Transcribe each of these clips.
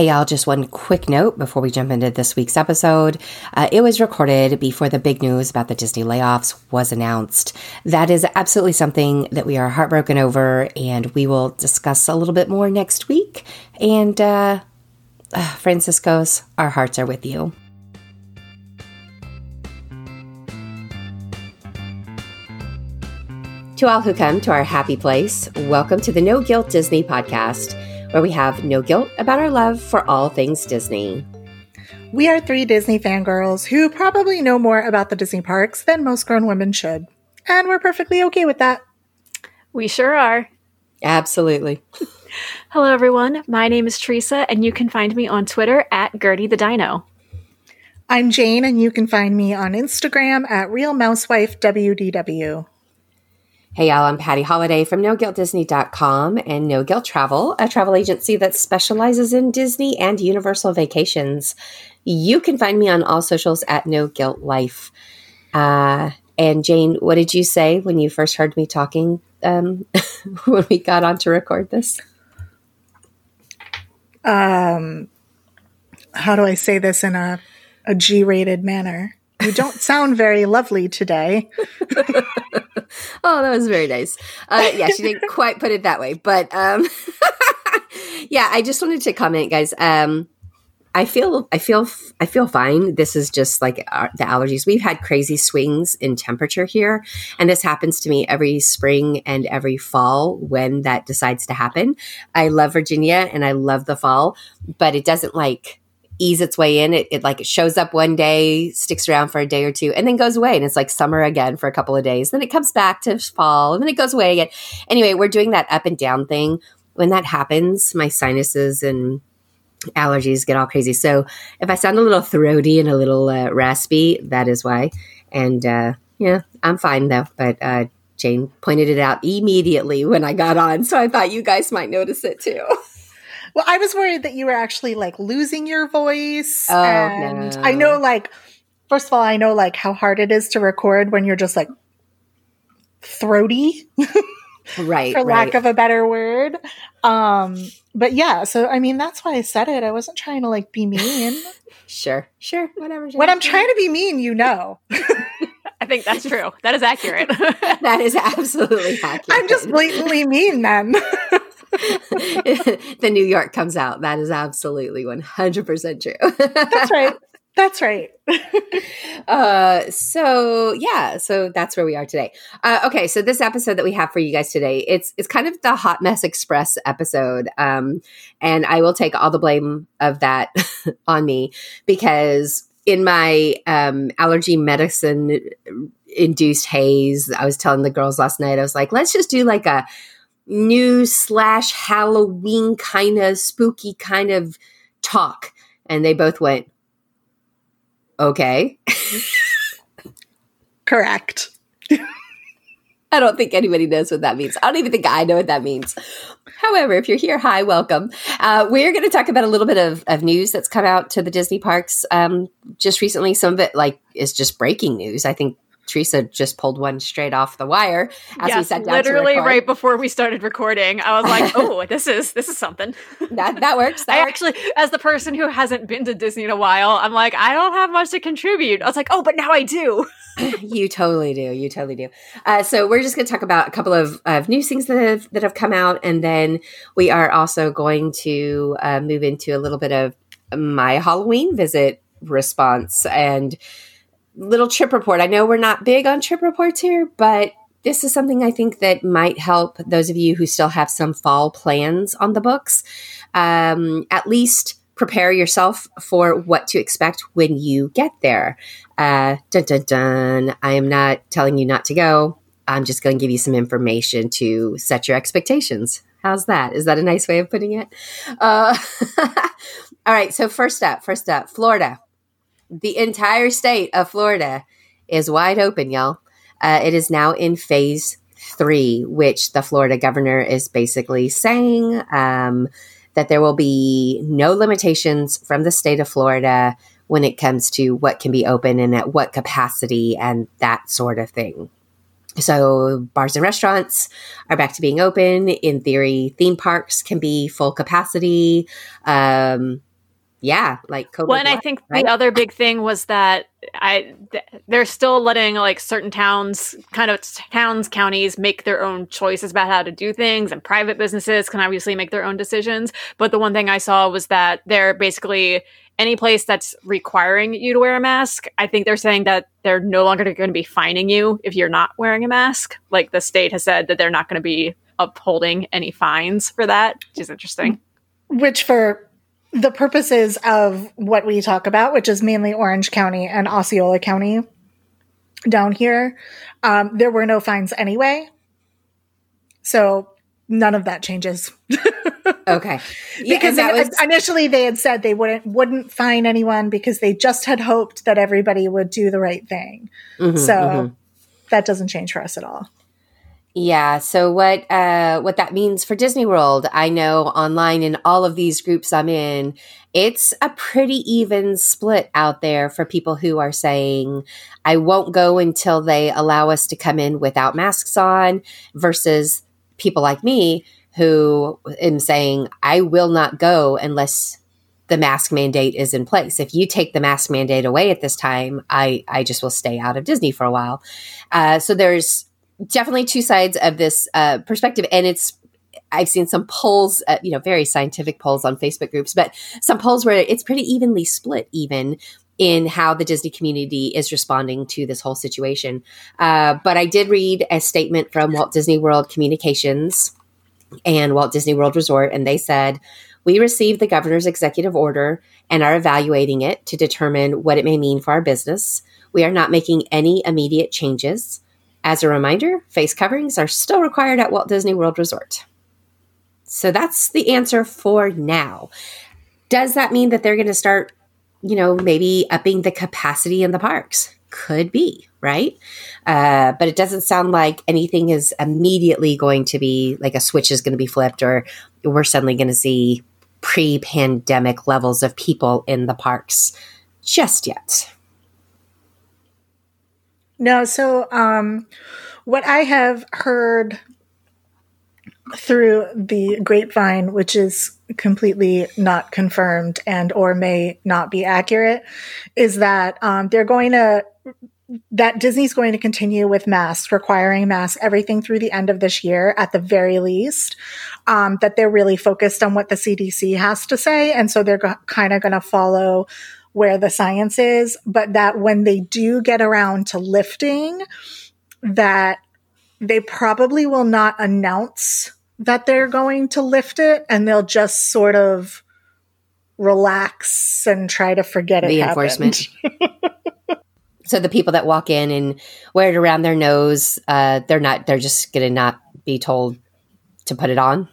Hey, y'all, just one quick note before we jump into this week's episode. Uh, it was recorded before the big news about the Disney layoffs was announced. That is absolutely something that we are heartbroken over, and we will discuss a little bit more next week. And, uh, uh Franciscos, our hearts are with you. To all who come to our happy place, welcome to the No Guilt Disney podcast where we have no guilt about our love for all things Disney. We are three Disney fangirls who probably know more about the Disney parks than most grown women should. And we're perfectly okay with that. We sure are. Absolutely. Hello, everyone. My name is Teresa, and you can find me on Twitter at Gertie the Dino. I'm Jane, and you can find me on Instagram at RealMouseWifeWDW. Hey, y'all, I'm Patty Holiday from NoGuiltDisney.com and No Guilt Travel, a travel agency that specializes in Disney and Universal vacations. You can find me on all socials at No Guilt Life. Uh, and Jane, what did you say when you first heard me talking um, when we got on to record this? Um, how do I say this in a, a G rated manner? You don't sound very lovely today. oh, that was very nice. Uh, yeah, she didn't quite put it that way, but um, yeah, I just wanted to comment, guys. Um, I feel, I feel, I feel fine. This is just like uh, the allergies. We've had crazy swings in temperature here, and this happens to me every spring and every fall when that decides to happen. I love Virginia and I love the fall, but it doesn't like ease its way in. It, it like it shows up one day, sticks around for a day or two, and then goes away. And it's like summer again for a couple of days. Then it comes back to fall, and then it goes away again. Anyway, we're doing that up and down thing. When that happens, my sinuses and allergies get all crazy. So if I sound a little throaty and a little uh, raspy, that is why. And uh, yeah, I'm fine though. But uh, Jane pointed it out immediately when I got on, so I thought you guys might notice it too. Well, I was worried that you were actually like losing your voice. Oh, and no. I know, like, first of all, I know like how hard it is to record when you're just like throaty. right. For lack right. of a better word. Um, but yeah, so I mean, that's why I said it. I wasn't trying to like be mean. sure, sure, whatever. When I'm trying to be mean, you know. I think that's true. That is accurate. that is absolutely accurate. I'm just blatantly mean then. the New York comes out. That is absolutely 100% true. that's right. That's right. uh, so yeah, so that's where we are today. Uh, okay, so this episode that we have for you guys today, it's it's kind of the Hot Mess Express episode, um, and I will take all the blame of that on me because in my um, allergy medicine induced haze, I was telling the girls last night, I was like, let's just do like a new slash Halloween kind of spooky kind of talk. And they both went, okay. Correct. I don't think anybody knows what that means. I don't even think I know what that means. However, if you're here, hi, welcome. Uh, we're going to talk about a little bit of, of news that's come out to the Disney parks um, just recently. Some of it, like, is just breaking news. I think Teresa just pulled one straight off the wire as yes, we sat down. Literally right before we started recording, I was like, "Oh, this is this is something." that that works. That I works. actually, as the person who hasn't been to Disney in a while, I'm like, I don't have much to contribute. I was like, "Oh, but now I do." you totally do. You totally do. Uh, so we're just going to talk about a couple of, of new things that have that have come out, and then we are also going to uh, move into a little bit of my Halloween visit response and little trip report. I know we're not big on trip reports here, but this is something I think that might help those of you who still have some fall plans on the books. Um, at least prepare yourself for what to expect when you get there. Uh, dun dun dun. I am not telling you not to go. I'm just going to give you some information to set your expectations. How's that? Is that a nice way of putting it? Uh, all right. So first up, first up, Florida the entire state of Florida is wide open, y'all. Uh, it is now in phase three, which the Florida governor is basically saying um, that there will be no limitations from the state of Florida when it comes to what can be open and at what capacity and that sort of thing. So, bars and restaurants are back to being open. In theory, theme parks can be full capacity. Um, yeah, like COVID. Well, and I think right? the other big thing was that I th- they're still letting like certain towns, kind of towns, counties make their own choices about how to do things, and private businesses can obviously make their own decisions. But the one thing I saw was that they're basically any place that's requiring you to wear a mask. I think they're saying that they're no longer going to be fining you if you're not wearing a mask. Like the state has said that they're not going to be upholding any fines for that, which is interesting. Which for the purposes of what we talk about, which is mainly Orange County and Osceola County down here, um, there were no fines anyway. So none of that changes. okay. Yeah, because was- initially they had said they wouldn't wouldn't fine anyone because they just had hoped that everybody would do the right thing. Mm-hmm, so mm-hmm. that doesn't change for us at all. Yeah. So what uh what that means for Disney World, I know online in all of these groups I'm in, it's a pretty even split out there for people who are saying I won't go until they allow us to come in without masks on versus people like me who am saying I will not go unless the mask mandate is in place. If you take the mask mandate away at this time, I I just will stay out of Disney for a while. Uh, so there's definitely two sides of this uh, perspective, and it's I've seen some polls, uh, you know, very scientific polls on Facebook groups, but some polls where it's pretty evenly split, even in how the Disney community is responding to this whole situation. Uh, but I did read a statement from Walt Disney World Communications and Walt Disney World Resort, and they said, We received the governor's executive order and are evaluating it to determine what it may mean for our business. We are not making any immediate changes. As a reminder, face coverings are still required at Walt Disney World Resort. So that's the answer for now. Does that mean that they're going to start, you know, maybe upping the capacity in the parks? Could be, right? Uh, but it doesn't sound like anything is immediately going to be like a switch is going to be flipped or we're suddenly going to see pre pandemic levels of people in the parks just yet. No, so um, what I have heard through the grapevine, which is completely not confirmed and or may not be accurate, is that um, they're going to that Disney's going to continue with masks, requiring masks, everything through the end of this year at the very least. Um, that they're really focused on what the CDC has to say, and so they're go- kind of going to follow where the science is, but that when they do get around to lifting, that they probably will not announce that they're going to lift it and they'll just sort of relax and try to forget it. The enforcement. so the people that walk in and wear it around their nose, uh, they're not, they're just going to not be told to put it on.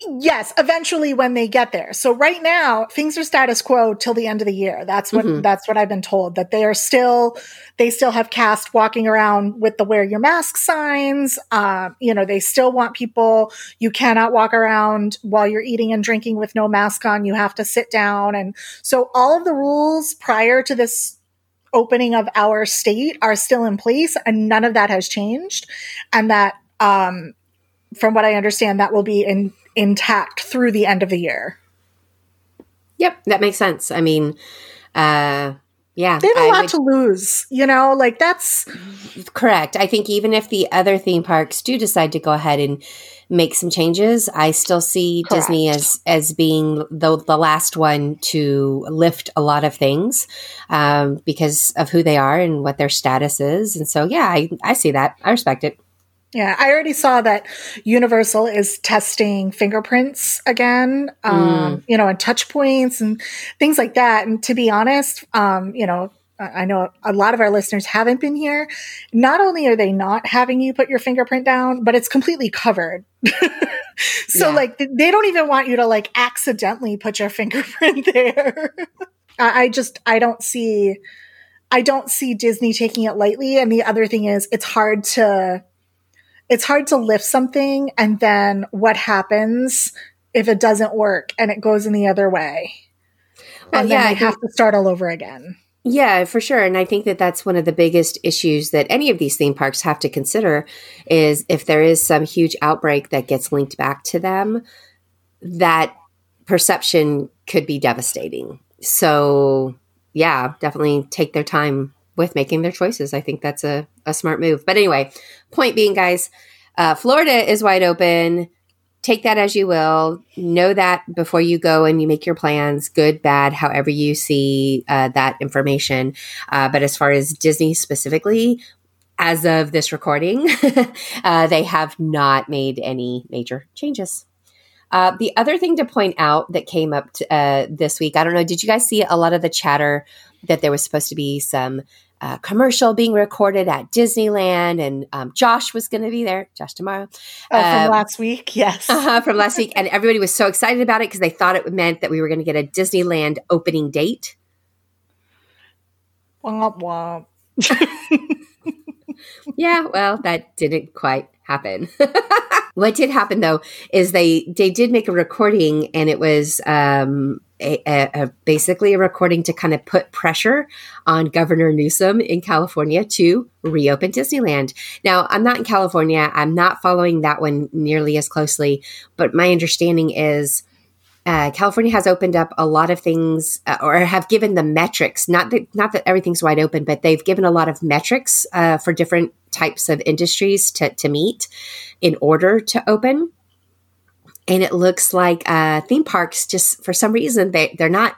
Yes, eventually when they get there. So right now, things are status quo till the end of the year. That's what mm-hmm. that's what I've been told that they are still they still have cast walking around with the wear your mask signs. Um, you know, they still want people. You cannot walk around while you're eating and drinking with no mask on. You have to sit down, and so all of the rules prior to this opening of our state are still in place, and none of that has changed. And that um, from what I understand, that will be in, intact through the end of the year. Yep, that makes sense. I mean, uh, yeah, they have a I lot would, to lose. You know, like that's correct. I think even if the other theme parks do decide to go ahead and make some changes, I still see correct. Disney as as being the the last one to lift a lot of things um, because of who they are and what their status is. And so, yeah, I I see that. I respect it. Yeah, I already saw that Universal is testing fingerprints again, um, mm. you know, and touch points and things like that. And to be honest, um, you know, I know a lot of our listeners haven't been here. Not only are they not having you put your fingerprint down, but it's completely covered. so yeah. like they don't even want you to like accidentally put your fingerprint there. I, I just I don't see I don't see Disney taking it lightly. And the other thing is it's hard to it's hard to lift something and then what happens if it doesn't work and it goes in the other way. Well, and yeah, I have to start all over again. Yeah, for sure. And I think that that's one of the biggest issues that any of these theme parks have to consider is if there is some huge outbreak that gets linked back to them, that perception could be devastating. So, yeah, definitely take their time with making their choices. I think that's a, a smart move. But anyway, point being, guys, uh, Florida is wide open. Take that as you will. Know that before you go and you make your plans, good, bad, however you see uh, that information. Uh, but as far as Disney specifically, as of this recording, uh, they have not made any major changes. Uh, the other thing to point out that came up to, uh, this week, I don't know, did you guys see a lot of the chatter that there was supposed to be some uh, commercial being recorded at Disneyland, and um, Josh was going to be there. Josh D'Amaro oh, from um, last week, yes, uh-huh, from last week, and everybody was so excited about it because they thought it meant that we were going to get a Disneyland opening date. Womp womp. yeah, well, that didn't quite happen. what did happen though is they they did make a recording, and it was um, a, a, basically a recording to kind of put pressure on Governor Newsom in California to reopen Disneyland. Now, I'm not in California. I'm not following that one nearly as closely, but my understanding is uh, California has opened up a lot of things, uh, or have given the metrics. Not that not that everything's wide open, but they've given a lot of metrics uh, for different types of industries to to meet in order to open. And it looks like uh, theme parks just for some reason they they're not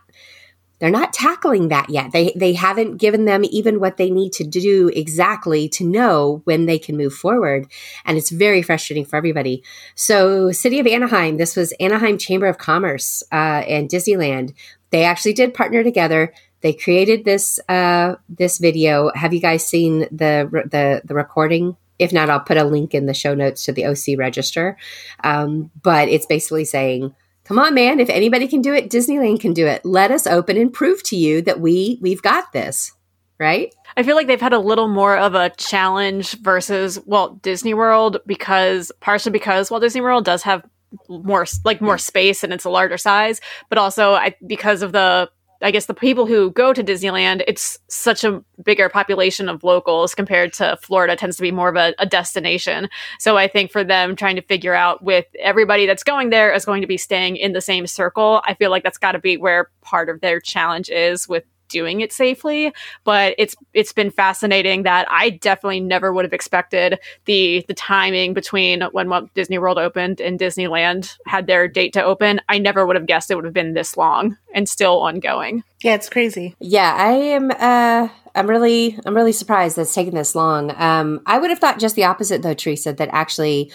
they're not tackling that yet. They they haven't given them even what they need to do exactly to know when they can move forward, and it's very frustrating for everybody. So, City of Anaheim, this was Anaheim Chamber of Commerce uh, and Disneyland. They actually did partner together. They created this uh, this video. Have you guys seen the the the recording? If not, I'll put a link in the show notes to the OC register. Um, but it's basically saying come on man if anybody can do it disneyland can do it. Let us open and prove to you that we we've got this. Right? I feel like they've had a little more of a challenge versus walt disney world because partially because walt disney world does have more like more space and it's a larger size but also I, because of the I guess the people who go to Disneyland, it's such a bigger population of locals compared to Florida tends to be more of a, a, destination. So I think for them trying to figure out with everybody that's going there is going to be staying in the same circle, I feel like that's got to be where part of their challenge is with doing it safely but it's it's been fascinating that i definitely never would have expected the the timing between when disney world opened and disneyland had their date to open. I never would have guessed it would have been this long and still ongoing. Yeah it's crazy. Yeah i am uh i'm really i'm really surprised that it's taken this long. Um i would have thought just the opposite though teresa that actually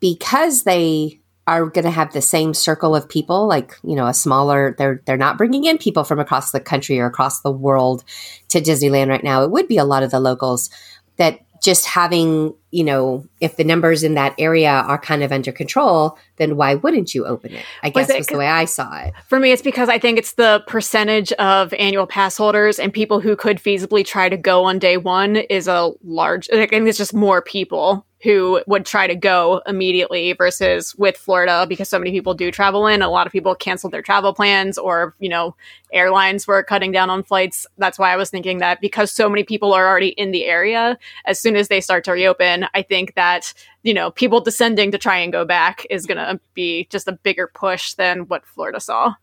because they are going to have the same circle of people like you know a smaller they're they're not bringing in people from across the country or across the world to Disneyland right now. It would be a lot of the locals that just having you know if the numbers in that area are kind of under control then why wouldn't you open it? I guess was, was the way i saw it. For me it's because i think it's the percentage of annual pass holders and people who could feasibly try to go on day one is a large i think it's just more people who would try to go immediately versus with Florida because so many people do travel in. A lot of people canceled their travel plans or, you know, airlines were cutting down on flights. That's why I was thinking that because so many people are already in the area, as soon as they start to reopen, I think that, you know, people descending to try and go back is going to be just a bigger push than what Florida saw.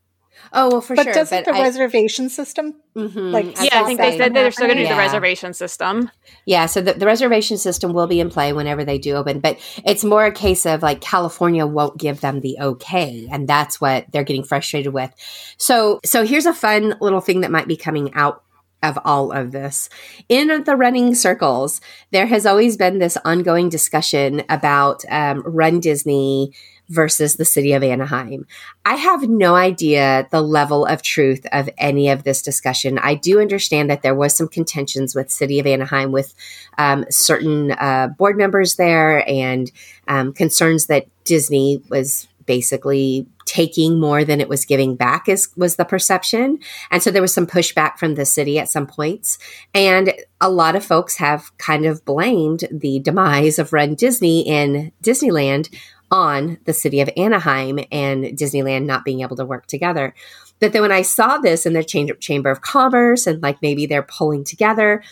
Oh well, for sure but sure. Doesn't but the I, reservation system? Mm-hmm, like, yeah, I think they said they're still going to do yeah. the reservation system. Yeah, so the, the, reservation system will be in play whenever they do open, but it's more a case of like California won't give them the okay, and that's what they're getting frustrated with. So, so here's a fun little thing that might be coming out of all of this. In the running circles, there has always been this ongoing discussion about um, Run Disney versus the city of Anaheim. I have no idea the level of truth of any of this discussion. I do understand that there was some contentions with city of Anaheim with um, certain uh, board members there and um, concerns that Disney was basically taking more than it was giving back is was the perception and so there was some pushback from the city at some points and a lot of folks have kind of blamed the demise of run disney in disneyland on the city of Anaheim and Disneyland not being able to work together. But then when I saw this in the Chamber of Commerce and like maybe they're pulling together,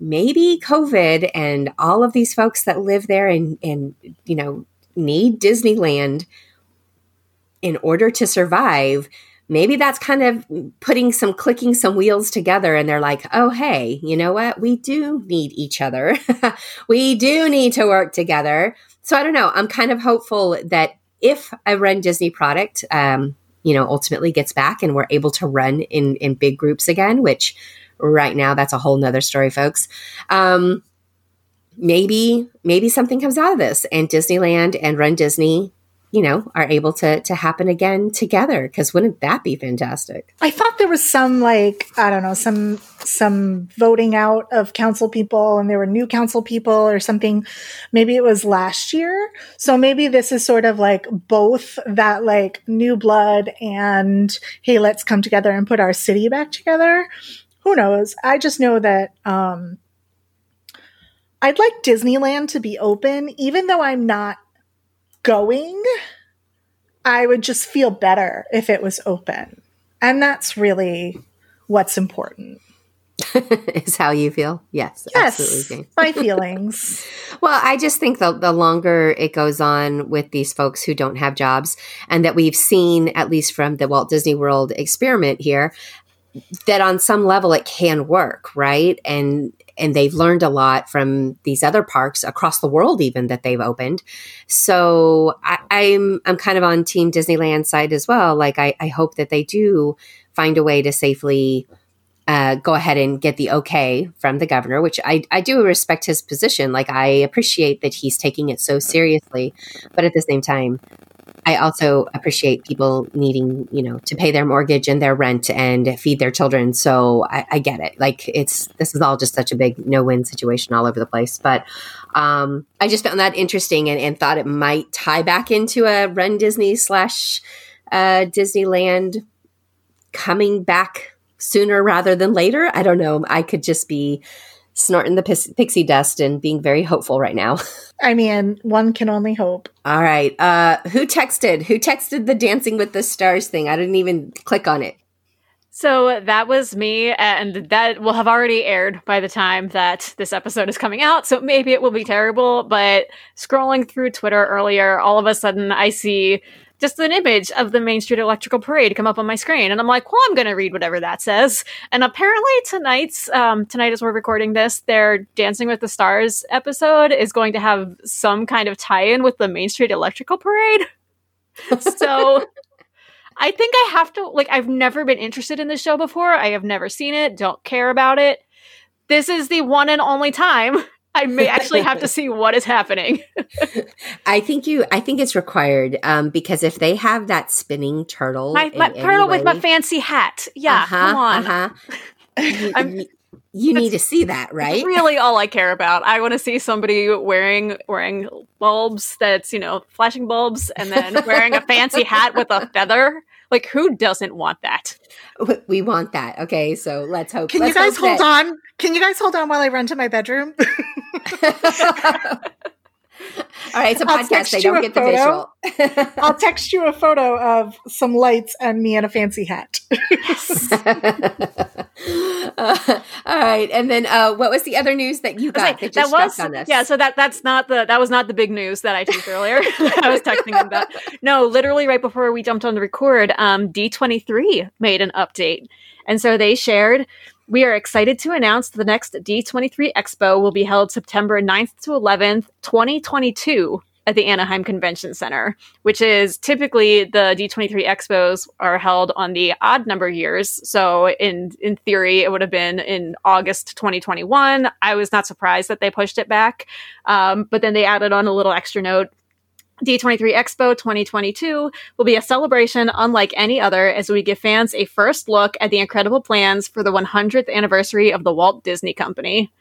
maybe COVID and all of these folks that live there and, and you know, need Disneyland in order to survive maybe that's kind of putting some clicking some wheels together and they're like oh hey you know what? We do need each other. We do need to work together so i don't know. I'm kind of hopeful that if a run disney product um, you know ultimately gets back and we're able to run in in big groups again which right now that's a whole nother story folks um, maybe maybe something comes out of this and disneyland and run disney you know, are able to to happen again together. Because wouldn't that be fantastic? I thought there was some like I don't know some some voting out of council people, and there were new council people or something. Maybe it was last year. So maybe this is sort of like both that like new blood and hey, let's come together and put our city back together. Who knows? I just know that um, I'd like Disneyland to be open, even though I'm not going, I would just feel better if it was open. And that's really what's important. is how you feel. Yes, yes, absolutely. my feelings. well, I just think the the longer it goes on with these folks who don't have jobs, and that we've seen at least from the Walt Disney World experiment here, that on some level it can work, right? And and they've learned a lot from these other parks across the world even that they've opened so I, am I'm, I'm kind of on team disneyland side as well like I, I hope that they do find a way to safely uh, go ahead and get the okay from the governor, which I, I do respect his position. Like, I appreciate that he's taking it so seriously. But at the same time, I also appreciate people needing, you know, to pay their mortgage and their rent and feed their children. So I, I get it. Like it's this is all just such a big no win situation all over the place. But um, I just found that interesting and, and, thought it might tie back into a Run Disney slash uh, Disneyland coming back sooner rather than later. I don't know. I could just be snorting the pixie dust and being very hopeful right now. I mean, one can only hope. All right. Uh, who texted? Who texted the Dancing with the Stars thing? I didn't even click on it. So that was me, and that will have already aired by the time that this episode is coming out. So maybe it will be terrible. But scrolling through Twitter earlier, all of a sudden I see just an image of the Main Street Electrical Parade come up on my screen, and I'm like, well, I'm going to read whatever that says. And apparently tonight's um, tonight as we're recording this, their Dancing with the Stars episode is going to have some kind of tie-in with the Main Street Electrical Parade. so. I think I have to like I've never been interested in this show before. I have never seen it, don't care about it. This is the one and only time I may actually have to see what is happening. I think you. I think it's required um, because if they have that spinning turtle, my, my turtle way, with my fancy hat, yeah, uh-huh, come on. Uh-huh. you, you need to see that, right? Really, all I care about. I want to see somebody wearing wearing bulbs that's you know flashing bulbs, and then wearing a fancy hat with a feather. Like, who doesn't want that? We want that. Okay, so let's hope. Can let's you guys hold that- on? Can you guys hold on while I run to my bedroom? All right, it's a podcast. They don't get photo. the visual. I'll text you a photo of some lights and me in a fancy hat. uh, all right, and then uh, what was the other news that you got like, that, that was on Yeah, so that that's not the that was not the big news that I teased earlier. I was texting them that. No, literally right before we jumped on the record, um, D twenty three made an update, and so they shared we are excited to announce the next D23 Expo will be held September 9th to 11th, 2022 at the Anaheim Convention Center, which is typically the D23 Expos are held on the odd number years. So in in theory, it would have been in August 2021. I was not surprised that they pushed it back, um, but then they added on a little extra note D23 Expo 2022 will be a celebration unlike any other as we give fans a first look at the incredible plans for the 100th anniversary of the Walt Disney Company.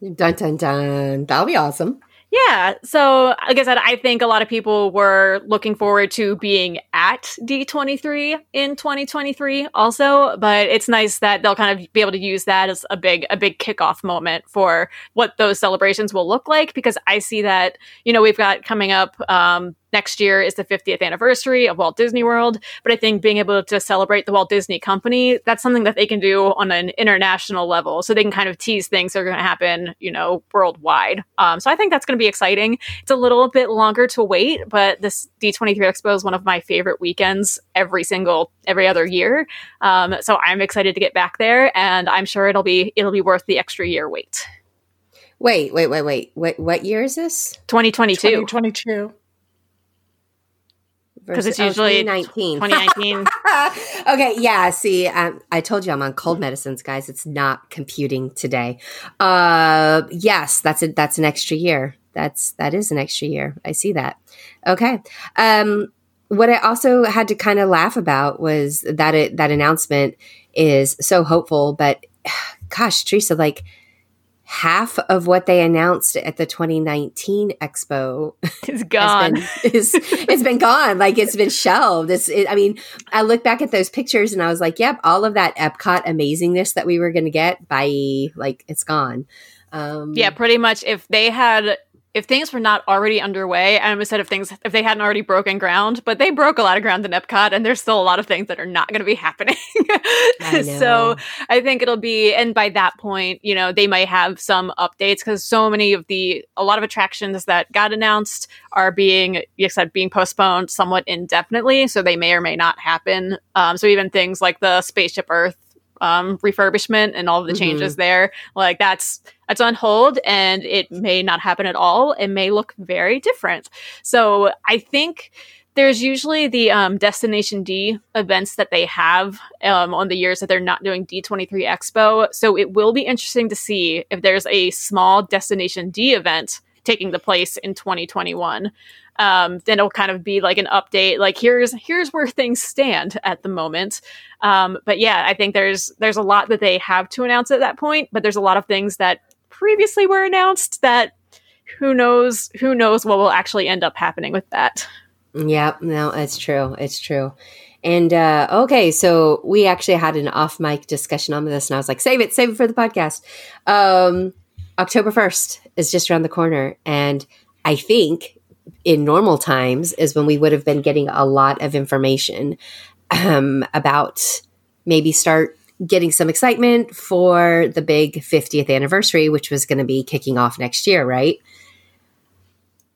Dun dun dun. That'll be awesome. Yeah. So, like I said, I think a lot of people were looking forward to being at D23 in 2023 also, but it's nice that they'll kind of be able to use that as a big a big kickoff moment for what those celebrations will look like because I see that, you know, we've got coming up um next year is the 50th anniversary of Walt Disney World. But I think being able to celebrate the Walt Disney Company, that's something that they can do on an international level. So they can kind of tease things that are going to happen, you know, worldwide. Um, so I think that's going to be exciting. It's a little bit longer to wait, but this D23 Expo is one of my favorite weekends every single, every other year. Um, so I'm excited to get back there and I'm sure it'll be, it'll be worth the extra year wait. Wait, wait, wait, wait. What what year is this? 2022. 2022. Because it's usually 2019. 2019. okay, yeah. See, um, I told you I'm on cold medicines, guys. It's not computing today. Uh, yes, that's a, that's an extra year. That's that is an extra year. I see that. Okay. Um, what I also had to kind of laugh about was that it that announcement is so hopeful, but gosh, Teresa, like half of what they announced at the 2019 expo It's gone. been, is, it's been gone like it's been shelved it's it, i mean i look back at those pictures and i was like yep all of that epcot amazingness that we were going to get bye like it's gone um Yeah, pretty much. If they had, if things were not already underway, and instead of things, if they hadn't already broken ground, but they broke a lot of ground in Epcot, and there's still a lot of things that are not going to be happening. I so. I think it'll be, and by that point, you know, they might have some updates because so many of the, a lot of attractions that got announced are being, you said, being postponed somewhat indefinitely. So they may or may not happen. Um, so even things like the Spaceship Earth um, refurbishment and all of the Mhm. changes there, like that's that's on hold and it may not happen at all. It may look very different. So I think there's usually the um, Destination D events that they have um, on the years that they're not doing D23 Expo. So it will be interesting to see if there's a small Destination D event taking the place in 2021. Um, then it'll kind of be like an update, like here's here's where things stand at the moment. Um, but yeah, I think there's there's a lot that they have to announce at that point, but there's a lot of things that previously were announced that who knows who knows what will actually end up happening with that. yeah no it's true it's true and uh okay so we actually had an off mic discussion on this and i was like save it save it for the podcast um october 1st is just around the corner and i think in normal times is when we would have been getting a lot of information um, about maybe start getting some excitement for the big 50th anniversary, which was going to be kicking off next year, right?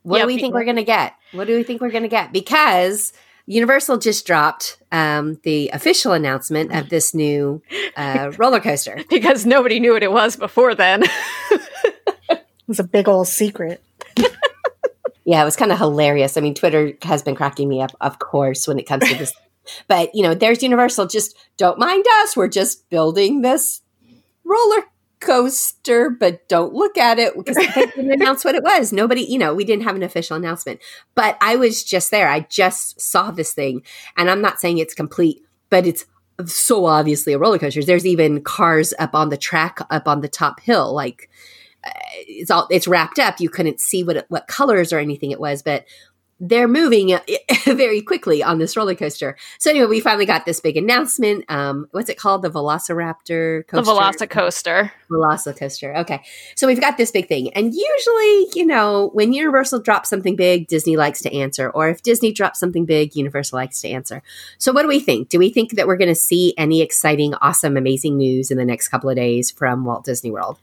What do we think we're going to get? What do we think we're going to get? Because Universal just dropped um, the official announcement of this new uh, roller coaster. Because nobody knew what it was before then. It was a big old secret. Yeah, it was kind of hilarious. I mean, Twitter has been cracking me up, of course, when it comes to this. but, you know, there's Universal. Just don't mind us. We're just building this roller coaster, but don't look at it because they didn't announce what it was. Nobody, you know, we didn't have an official announcement. But I was just there. I just saw this thing. And I'm not saying it's complete, but it's so obviously a roller coaster. There's even cars up on the track, up on the top hill. Like, uh, it's all it's wrapped up. You couldn't see what it, what colors or anything it was, but they're moving uh, very quickly on this roller coaster. So anyway, we finally got this big announcement. Um, what's it called? The Velociraptor the coaster. Velocicoaster. Velocicoaster. Okay. So we've got this big thing. And usually, you know, when Universal drops something big, Disney likes to answer. Or if Disney drops something big, Universal likes to answer. So what do we think? Do we think that we're going to see any exciting, awesome, amazing news in the next couple of days from Walt Disney World?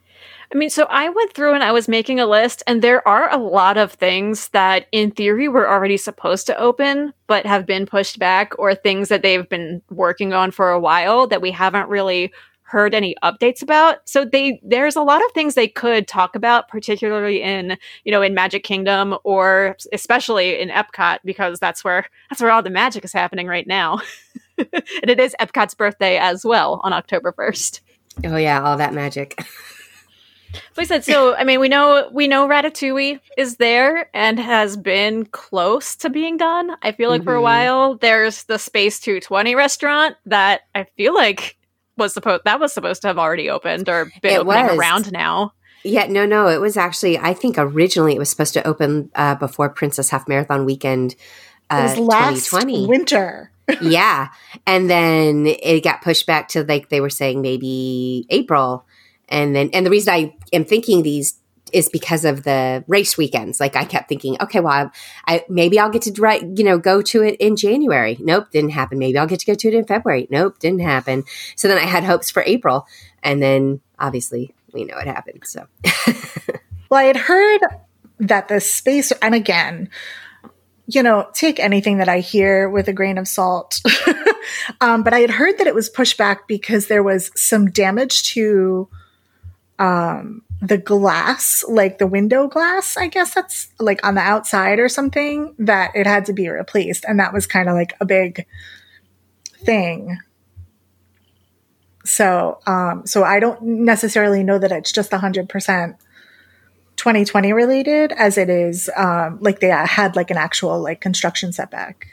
I mean, so I went through and I was making a list, and there are a lot of things that, in theory, were already supposed to open, but have been pushed back, or things that they've been working on for a while that we haven't really heard any updates about. So they there's a lot of things they could talk about, particularly in you know in Magic Kingdom or especially in Epcot because that's where that's where all the magic is happening right now. and it is Epcot's birthday as well on October first. Oh, yeah, all that magic. Like I said, so I mean, we know we know Ratatouille is there and has been close to being done. I feel like for a Mhm. while there's the Space 220 restaurant that I feel like was supposed that was supposed to have already opened or been It opening was. around now. Yeah, no, no. It was actually, I think originally it was supposed to open uh, before Princess Half Marathon weekend It uh, was last 2020. winter. yeah. And then it got pushed back to like they were saying maybe April. And then, and the reason I am thinking these is because of the race weekends. Like I kept thinking, okay, well, I, I maybe I'll get to write, you know, go to it in January. Nope, didn't happen. Maybe I'll get to go to it in February. Nope, didn't happen. So then I had hopes for April, and then obviously we know it happened. So, well, I had heard that the space, and again, you know, take anything that I hear with a grain of salt. um, but I had heard that it was pushed back because there was some damage to um, the glass, like the window glass, I guess that's like on the outside or something, that it had to be replaced. And that was kind of like a big thing. So, um, so I don't necessarily know that it's just 100% 2020 related as it is, um, like they had like an actual like construction setback.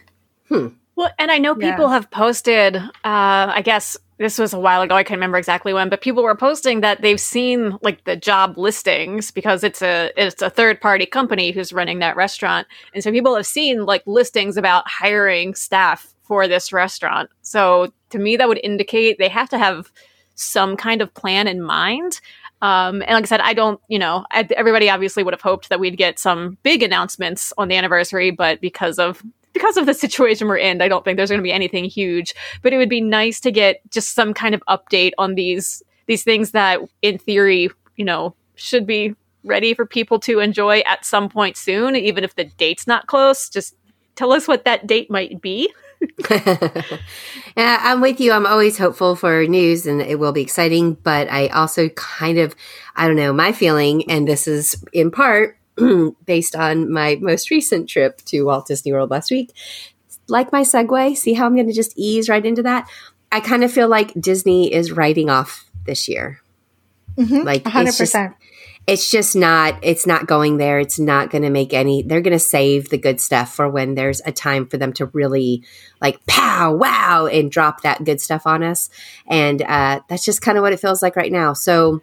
Hmm. Well, and I know people yeah. have posted, uh, I guess this was a while ago. I can't remember exactly when, but people were posting that they've seen like the job listings because it's a it's a third party company who's running that restaurant, and so people have seen like listings about hiring staff for this restaurant. So to me, that would indicate they have to have some kind of plan in mind. Um, and like I said, I don't, you know, I, everybody obviously would have hoped that we'd get some big announcements on the anniversary, but because of because of the situation we're in, I don't think there's going to be anything huge. But it would be nice to get just some kind of update on these these things that, in theory, you know, should be ready for people to enjoy at some point soon, even if the date's not close. Just tell us what that date might be. yeah, I'm with you. I'm always hopeful for news and it will be exciting, but I also kind of, I don't know, my feeling, and this is in part based on my most recent trip to Walt Disney World last week. Like my segue, see how I'm going to just ease right into that? I kind of feel like Disney is writing off this year. Mm-hmm, like 100%. It's just, it's just not it's not going there it's not going to make any they're going to save the good stuff for when there's a time for them to really like pow wow and drop that good stuff on us and uh, that's just kind of what it feels like right now so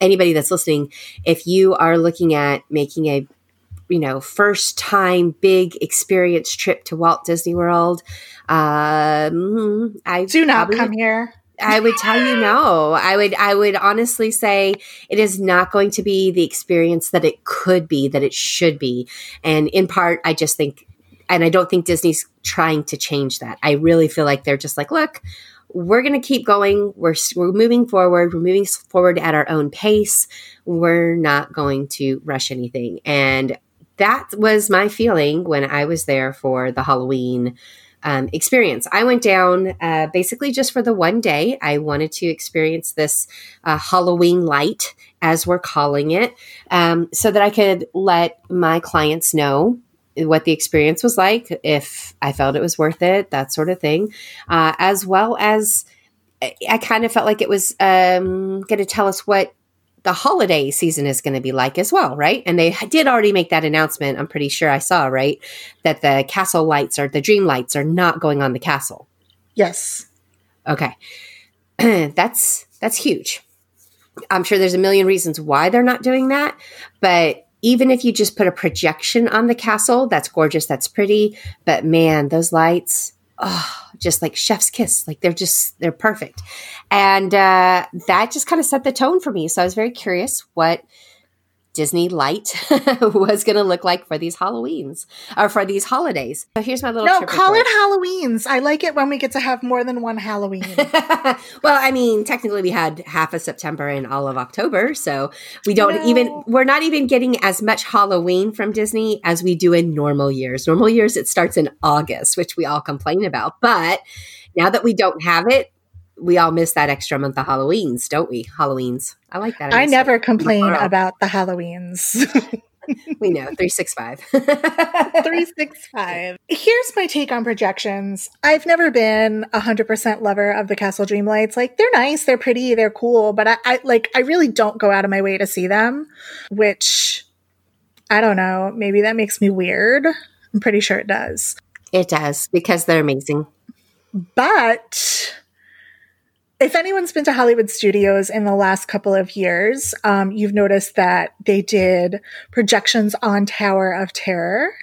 anybody that's listening, if you are looking at making a you know first time big experience trip to Walt Disney World, um, I do not come here. I would tell you no. I would I would honestly say it is not going to be the experience that it could be, that it should be. And in part, I just think and I don't think Disney's trying to change that. I really feel like they're just like, look, we're going to keep going. We're, we're moving forward. We're moving forward at our own pace. We're not going to rush anything. And that was my feeling when I was there for the Halloween um, experience. I went down uh, basically just for the one day. I wanted to experience this uh, Halloween light, as we're calling it, um, so that I could let my clients know what the experience was like, if I felt it was worth it, that sort of thing, uh, as well as I kind of felt like it was um, going to tell us what the holiday season is going to be like as well, right? And they did already make that announcement. I'm pretty sure I saw right that the castle lights or the dream lights are not going on the castle. Yes. Okay, that's that's huge. I'm sure there's a million reasons why they're not doing that, but even if you just put a projection on the castle, that's gorgeous, that's pretty. But man, those lights, oh, just like chef's kiss. Like they're just, they're perfect. And uh, that just kind of set the tone for me. So I was very curious what Disney light was going to look like for these Halloweens or for these holidays. So here's my little no, call report. it Halloweens. I like it when we get to have more than one Halloween. well, I mean, technically we had half of September and all of October, so we don't no. even we're not even getting as much Halloween from Disney as we do in normal years. Normal years it starts in August, which we all complain about, but now that we don't have it, we all miss that extra month of Halloweens, don't we? Halloweens. I like that. I, I never complain about the Halloweens. we know 365 365 here's my take on projections i've never been a 100% lover of the castle dream lights like they're nice they're pretty they're cool but I, I like i really don't go out of my way to see them which i don't know maybe that makes me weird i'm pretty sure it does it does because they're amazing but if anyone's been to Hollywood Studios in the last couple of years, um, you've noticed that they did projections on Tower of Terror.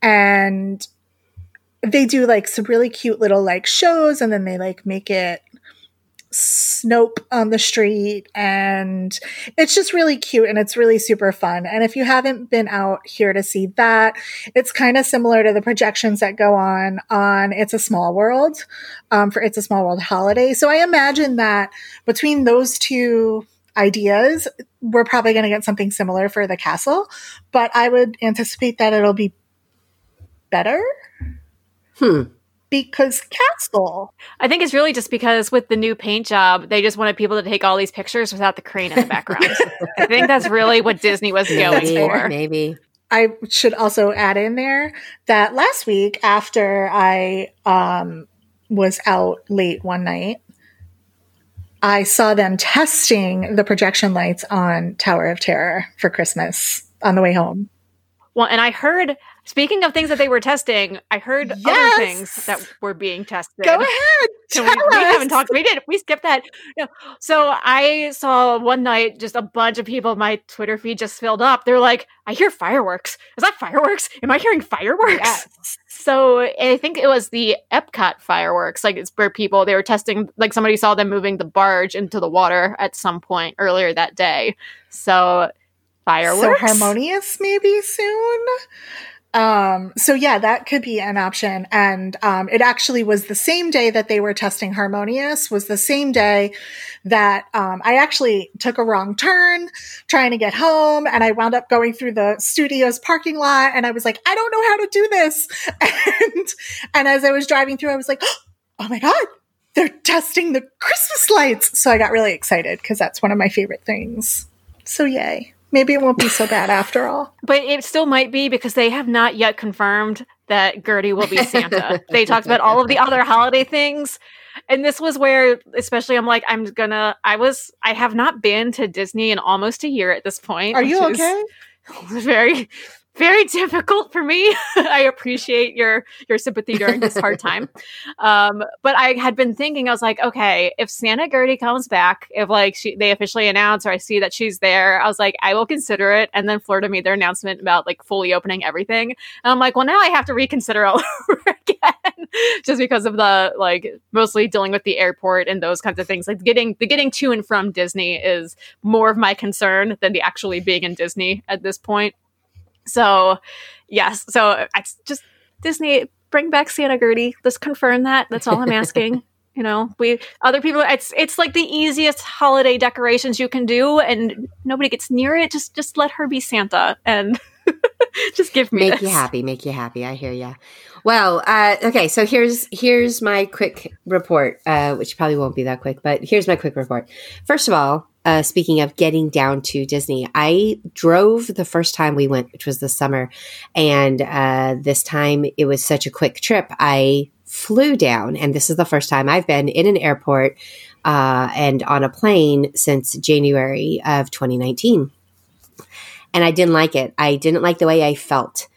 And they do like some really cute little like shows and then they like make it Snope on the street and it's just really cute and it's really super fun. And if you haven't been out here to see that, it's kind of similar to the projections that go on on It's a Small World um, for It's a Small World holiday. So I imagine that between those two ideas, we're probably going to get something similar for the castle, but I would anticipate that it'll be better. Hmm because castle. I think it's really just because with the new paint job, they just wanted people to take all these pictures without the crane in the background. I think that's really what Disney was going for. Maybe. I should also add in there that last week after I um, was out late one night, I saw them testing the projection lights on Tower of Terror for Christmas on the way home. Well, and I heard Speaking of things that they were testing, I heard yes! other things that were being tested. Go ahead. we, we, haven't talked. We did. We skipped that. No. So I saw one night just a bunch of people. My Twitter feed just filled up. They're like, "I hear fireworks. Is that fireworks? Am I hearing fireworks?" Yes. So I think it was the Epcot fireworks. Like it's where people they were testing. Like somebody saw them moving the barge into the water at some point earlier that day. So fireworks. So harmonious, maybe soon. Um, so yeah, that could be an option. And um, it actually was the same day that they were testing Harmonious, was the same day that um, I actually took a wrong turn trying to get home. And I wound up going through the studio's parking lot and I was like, I don't know how to do this. And, and as I was driving through, I was like, oh my God, they're testing the Christmas lights. So I got really excited because that's one of my favorite things. So yay maybe it won't be so bad after all. But it still might be because they have not yet confirmed that Gertie will be Santa. they talked about all of the other holiday things. And this was where, especially, I'm like, I'm gonna. I was, I have not been to Disney in almost a year at this point. Are you okay? Very, very difficult for me. I appreciate your your sympathy during this hard time. Um, but I had been thinking, I was like, okay, if Santa Gertie comes back, if like she they officially announce or I see that she's there, I was like, I will consider it. And then Florida made their announcement about like fully opening everything. And I'm like, well, now I have to reconsider all over again, just because of the like mostly dealing with the airport and those kinds of things. Like getting the getting to and from Disney is more of my concern than the actually being in Disney at this point. So, yes. So it's just Disney bring back Santa Gertie. Let's confirm that. That's all I'm asking. you know, we other people. It's it's like the easiest holiday decorations you can do, and nobody gets near it. Just just let her be Santa and. just give me make this. you happy make you happy i hear you well uh, okay so here's here's my quick report uh, which probably won't be that quick but here's my quick report first of all uh, speaking of getting down to Disney, I drove the first time we went, which was the summer. And uh, this time it was such a quick trip. I flew down, and this is the first time I've been in an airport uh, and on a plane since January of 2019. And I didn't like it. I didn't like the way I felt.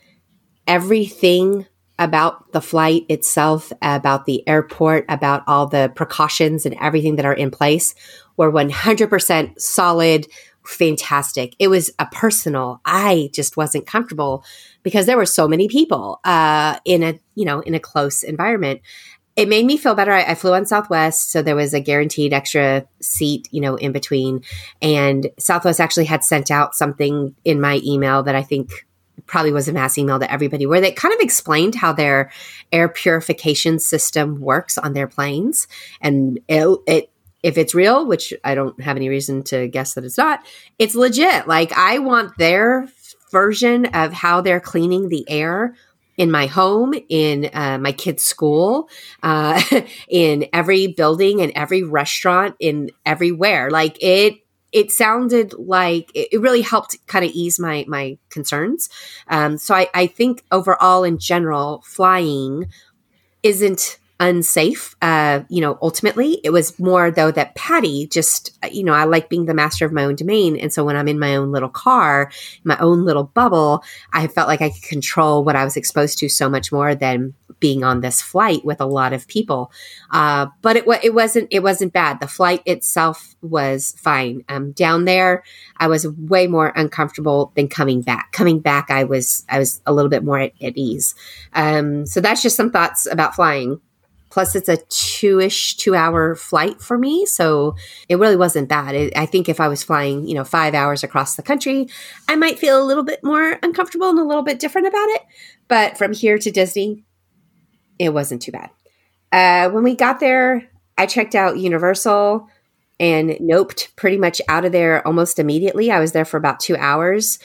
Everything about the flight itself, about the airport, about all the precautions and everything that are in place were 100% solid, fantastic. It was a personal. I just wasn't comfortable because there were so many people uh, in a you know in a close environment. It made me feel better. I, I, flew on Southwest, so there was a guaranteed extra seat, you know, in between. And Southwest actually had sent out something in my email that I think probably was a mass email to everybody where they kind of explained how their air purification system works on their planes and it, it if it's real, which I don't have any reason to guess that it's not, it's legit. Like I want their version of how they're cleaning the air in my home, in uh, my kids' school, uh, in every building, in every restaurant, in everywhere. Like it, it sounded like it really helped kind of ease my my concerns. Um, so I, I think overall, in general, flying isn't unsafe. Uh, you know, ultimately, it was more though that Patty just, you know, I like being the master of my own domain. And so when I'm in my own little car, my own little bubble, I felt like I could control what I was exposed to so much more than being on this flight with a lot of people. Uh, but it, it wasn't, it wasn't bad. The flight itself was fine. Um, down there, I was way more uncomfortable than coming back. Coming back, I was, I was a little bit more at, at ease. Um, so that's just some thoughts about flying. Plus, it's a two ish, two hour flight for me. So it really wasn't bad. It, I think if I was flying, you know, five hours across the country, I might feel a little bit more uncomfortable and a little bit different about it. But from here to Disney, it wasn't too bad. Uh, when we got there, I checked out Universal and noped pretty much out of there almost immediately. I was there for about two hours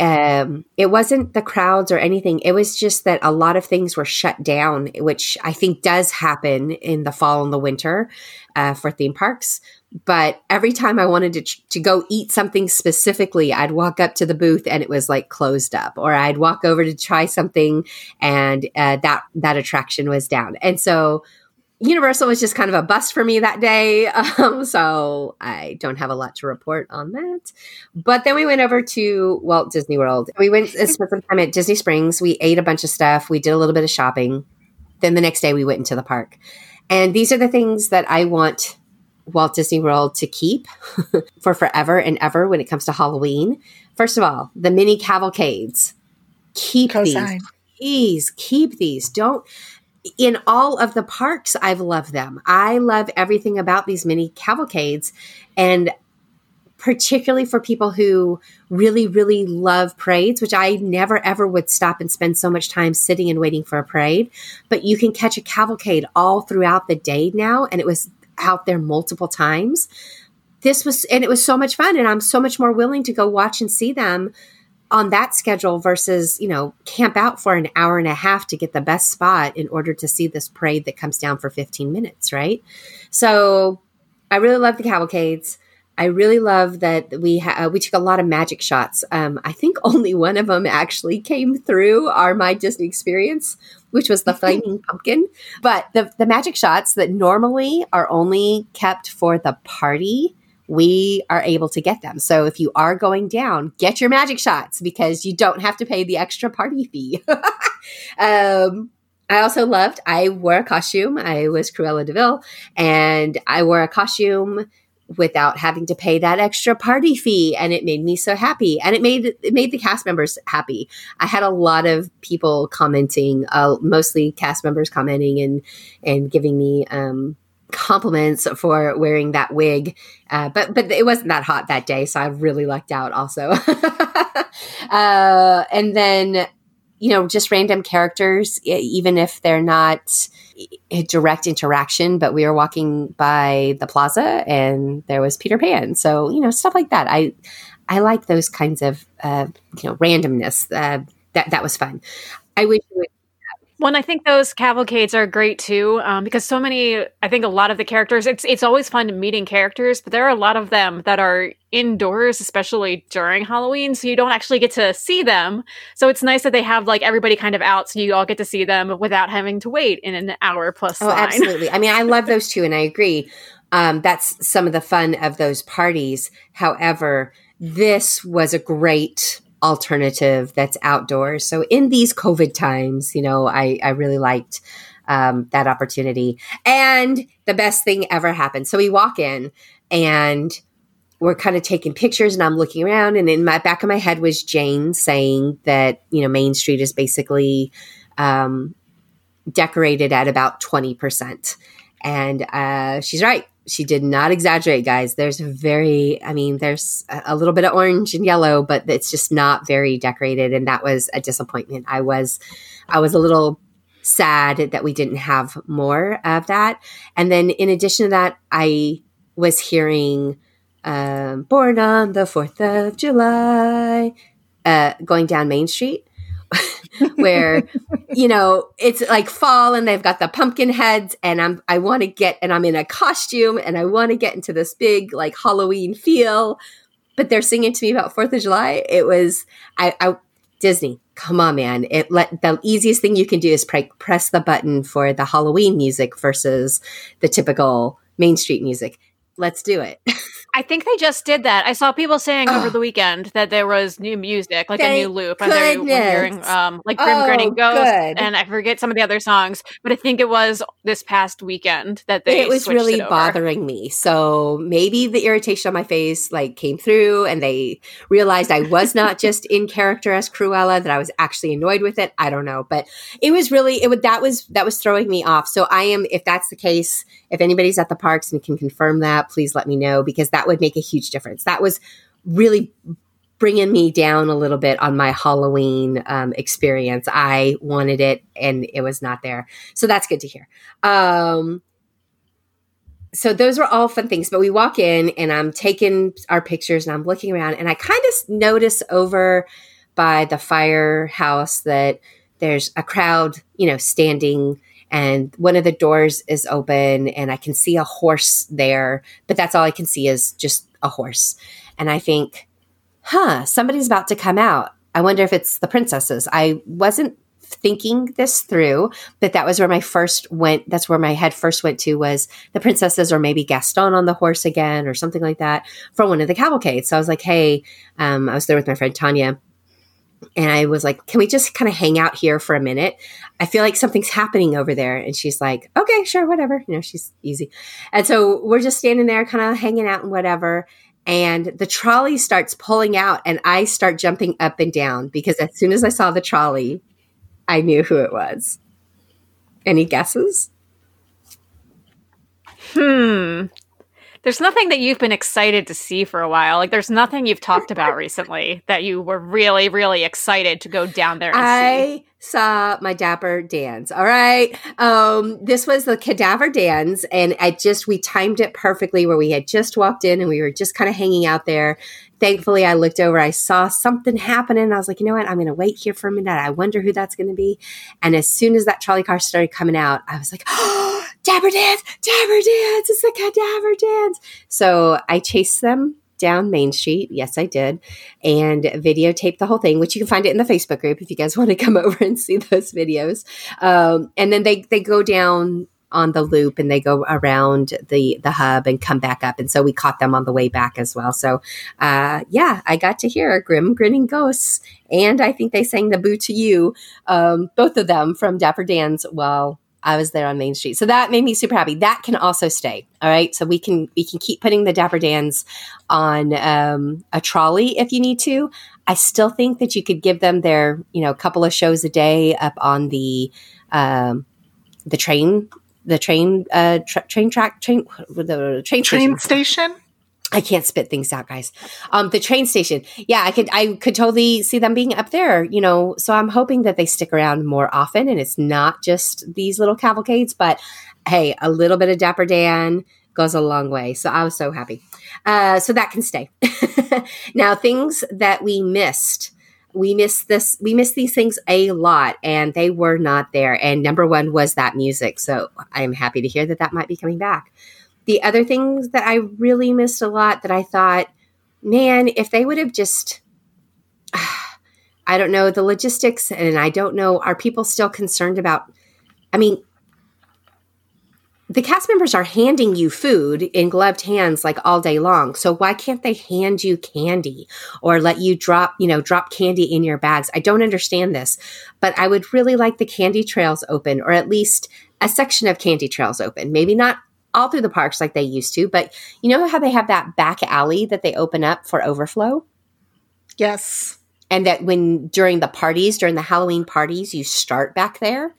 um, it wasn't the crowds or anything. It was just that a lot of things were shut down, which I think does happen in the fall and the winter uh, for theme parks. But every time I wanted to, to go eat something specifically, I'd walk up to the booth and it was like closed up, or I'd walk over to try something and uh, that that attraction was down. And so Universal was just kind of a bust for me that day. Um, so I don't have a lot to report on that. But then we went over to Walt Disney World. We went spent some time at Disney Springs. We ate a bunch of stuff. We did a little bit of shopping. Then the next day we went into the park. And these are the things that I want Walt Disney World to keep for forever and ever when it comes to Halloween. First of all, the mini cavalcades. Keep these. Please keep these. Don't in all of the parks, I've loved them. I love everything about these mini cavalcades. And particularly for people who really, really love parades, which I never ever would stop and spend so much time sitting and waiting for a parade. But you can catch a cavalcade all throughout the day now. And it was out there multiple times. This was, and it was so much fun. And I'm so much more willing to go watch and see them on that schedule versus, you know, camp out for an hour and a half to get the best spot in order to see this parade that comes down for 15 minutes, right? So I really love the cavalcades. I really love that we ha- uh, we took a lot of magic shots. Um, I think only one of them actually came through our My Disney experience, which was the flaming pumpkin. But the the magic shots that normally are only kept for the party we are able to get them. So if you are going down, get your magic shots because you don't have to pay the extra party fee. um, I also loved, I wore a costume. I was Cruella de Vil and I wore a costume without having to pay that extra party fee and it made me so happy and it made it made the cast members happy i had a lot of people commenting uh, mostly cast members commenting and and giving me um, compliments for wearing that wig. Uh, but but it wasn't that hot that day, so I really lucked out also. uh, and then you know just random characters, even if they're not a direct interaction. But we were walking by the plaza, and there was Peter Pan. So you know stuff like that. I I like those kinds of uh, you know randomness. Uh, that that was fun. I wish you would well, I think those cavalcades are great too, um, because so many. I think a lot of the characters. It's it's always fun meeting characters, but there are a lot of them that are indoors, especially during Halloween, so you don't actually get to see them. So it's nice that they have like everybody kind of out, so you all get to see them without having to wait in an hour plus. Oh, line. absolutely. I mean, I love those too, and I agree. Um, that's some of the fun of those parties. However, this was a great alternative that's outdoors. So in these COVID times, you know, I, I really liked um, that opportunity. And the best thing ever happened. So we walk in and we're kind of taking pictures and I'm looking around and in my back of my head was Jane saying that, you know, Main Street is basically um, decorated at about 20%. And uh, she's right she did not exaggerate, guys. There's very, I mean, there's a little bit of orange and yellow, but it's just not very decorated, and that was a disappointment. I was, I was a little sad that we didn't have more of that. And then in addition to that, I was hearing um, "Born on the Fourth of July" uh, going down Main Street. where you know it's like fall and they've got the pumpkin heads and i'm i want to get and i'm in a costume and i want to get into this big like halloween feel. But they're singing to me about fourth of july. It was i, I disney come on man. It let the easiest thing you can do is pre- press the button for the halloween music versus the typical main street music. Let's do it I think they just did that. I saw people saying oh. over the weekend that there was new music, like Thank a new loop, and they were hearing um, like Grim oh, Grinning Ghost, good. and I forget some of the other songs, but I think it was this past weekend that they. It was really it bothering me, so maybe the irritation on my face like came through, and they realized I was not just in character as Cruella; that I was actually annoyed with it. I don't know, but it was really it would that was that was throwing me off. So I am, if that's the case, if anybody's at the parks and can confirm that, please let me know because that would make a huge difference. That was really bringing me down a little bit on my Halloween um, experience. I wanted it and it was not there. So that's good to hear. Um, so those were all fun things, but we walk in and I'm taking our pictures and I'm looking around and I kind of notice over by the firehouse that there's a crowd, you know, standing and one of the doors is open and I can see a horse there, but that's all I can see is just a horse. And I think, huh, somebody's about to come out. I wonder if it's the princesses. I wasn't thinking this through, but that was where my first went. That's where my head first went to was the princesses or maybe Gaston on the horse again or something like that from one of the cavalcades. So I was like, hey, um, I was there with my friend Tanya and I was like, can we just kind of hang out here for a minute? I feel like something's happening over there. And she's like, okay, sure, whatever. You know, she's easy. And so we're just standing there kind of hanging out and whatever. And the trolley starts pulling out and I start jumping up and down because as soon as I saw the trolley, I knew who it was. Any guesses? Hmm there's nothing that you've been excited to see for a while. Like there's nothing you've talked about recently that you were really, really excited to go down there I see. saw my Dapper Dans. All right. Um, this was the Cadaver Dans, and I just we timed it perfectly where we had just walked in and we were just kind of hanging out there thankfully I looked over, I saw something happening. I was like, you know what? I'm going to wait here for a minute. I wonder who that's going to be. And as soon as that trolley car started coming out, I was like, oh, Dapper Dans, Dapper Dans, it's the Cadaver Dans. So I chased them down Main Street. Yes, I did. And videotaped the whole thing, which you can find it in the Facebook group if you guys want to come over and see those videos. Um, and then they, they go down on the loop and they go around the the hub and come back up and so we caught them on the way back as well so uh, yeah i got to hear grim grinning ghosts and i think they sang the boo to you um, both of them from dapper dans while i was there on main street. So that made me super happy. That can also stay all right? So we can we can keep putting the dapper dans on um, a trolley if you need to. I still think that you could give them their you know a couple of shows a day up on the um, the train the train uh tra- train track train the train train station. I can't spit things out, guys. Um, the train station. Yeah, I could, I could totally see them being up there, you know, so I'm hoping that they stick around more often and it's not just these little cavalcades, but hey, a little bit of Dapper Dan goes a long way. So I was so happy. Uh, so that can stay. now, things that we missed we missed this we missed these things a lot and they were not there and number one was that music so i'm happy to hear that that might be coming back the other things that i really missed a lot that i thought man if they would have just i don't know the logistics and i don't know are people still concerned about i mean the cast members are handing you food in gloved hands like all day long. So why can't they hand you candy or let you drop, you know, drop candy in your bags? I don't understand this, but I would really like the candy trails open or at least a section of candy trails open. Maybe not all through the parks like they used to, but you know how they have that back alley that they open up for overflow? Yes. And that when during the parties, during the Halloween parties, you start back there?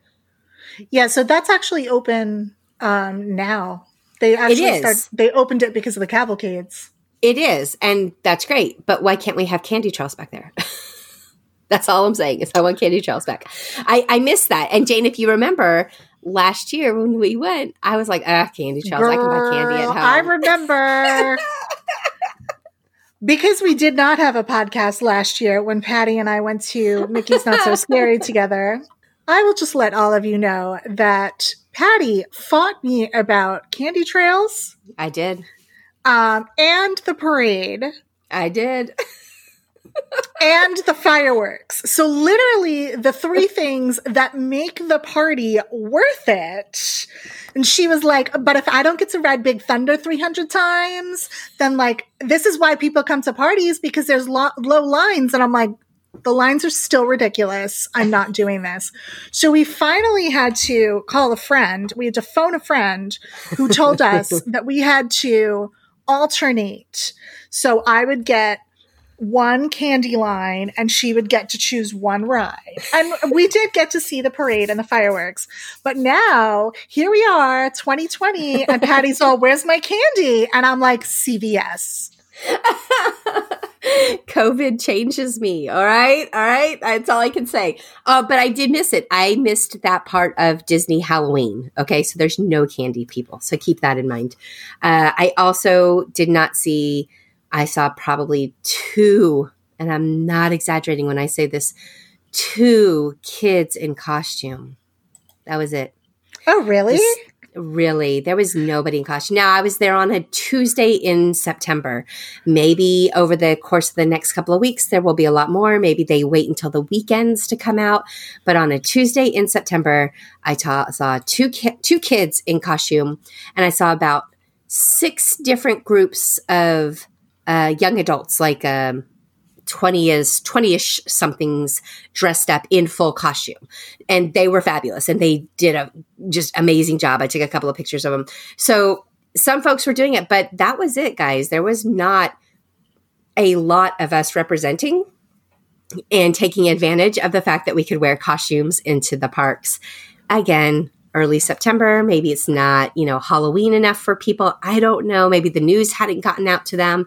Yeah, so that's actually open um, now. They actually start, they opened it because of the cavalcades. It is, and that's great. But why can't we have candy trails back there? that's all I'm saying is I want candy trails back. I, I miss that. And Jane, if you remember last year when we went, I was like, ah, candy trails. Girl, I can buy candy at home. I remember. because we did not have a podcast last year when Patty and I went to Mickey's Not So Scary together. I will just let all of you know that Patty fought me about candy trails. I did. Um, and the parade. I did. And the fireworks. So literally the three things that make the party worth it. And she was like, but if I don't get to ride Big Thunder 300 times, then like, this is why people come to parties because there's lo- low lines. And I'm like, the lines are still ridiculous. I'm not doing this. So we finally had to call a friend. We had to phone a friend who told us that we had to alternate. So I would get one candy line and she would get to choose one ride. And we did get to see the parade and the fireworks. But now here we are, 2020, and Patty's all, where's my candy? And I'm like, CVS. COVID changes me. All right. All right. That's all I can say. Uh, but I did miss it. I missed that part of Disney Halloween. Okay. So there's no candy, people. So keep that in mind. Uh, I also did not see, I saw probably two, and I'm not exaggerating when I say this, two kids in costume. That was it. Oh, really? This, really there was nobody in costume now i was there on a tuesday in september maybe over the course of the next couple of weeks there will be a lot more maybe they wait until the weekends to come out but on a tuesday in september i ta- saw two ki- two kids in costume and i saw about six different groups of uh, young adults like um, 20 is 20ish somethings dressed up in full costume. And they were fabulous and they did a just amazing job. I took a couple of pictures of them so some folks were doing it but that was it guys. There was not a lot of us representing and taking advantage of the fact that we could wear costumes into the parks. Again early September. Maybe it's not, you know, Halloween enough for people. I don't know. Maybe the news hadn't gotten out to them,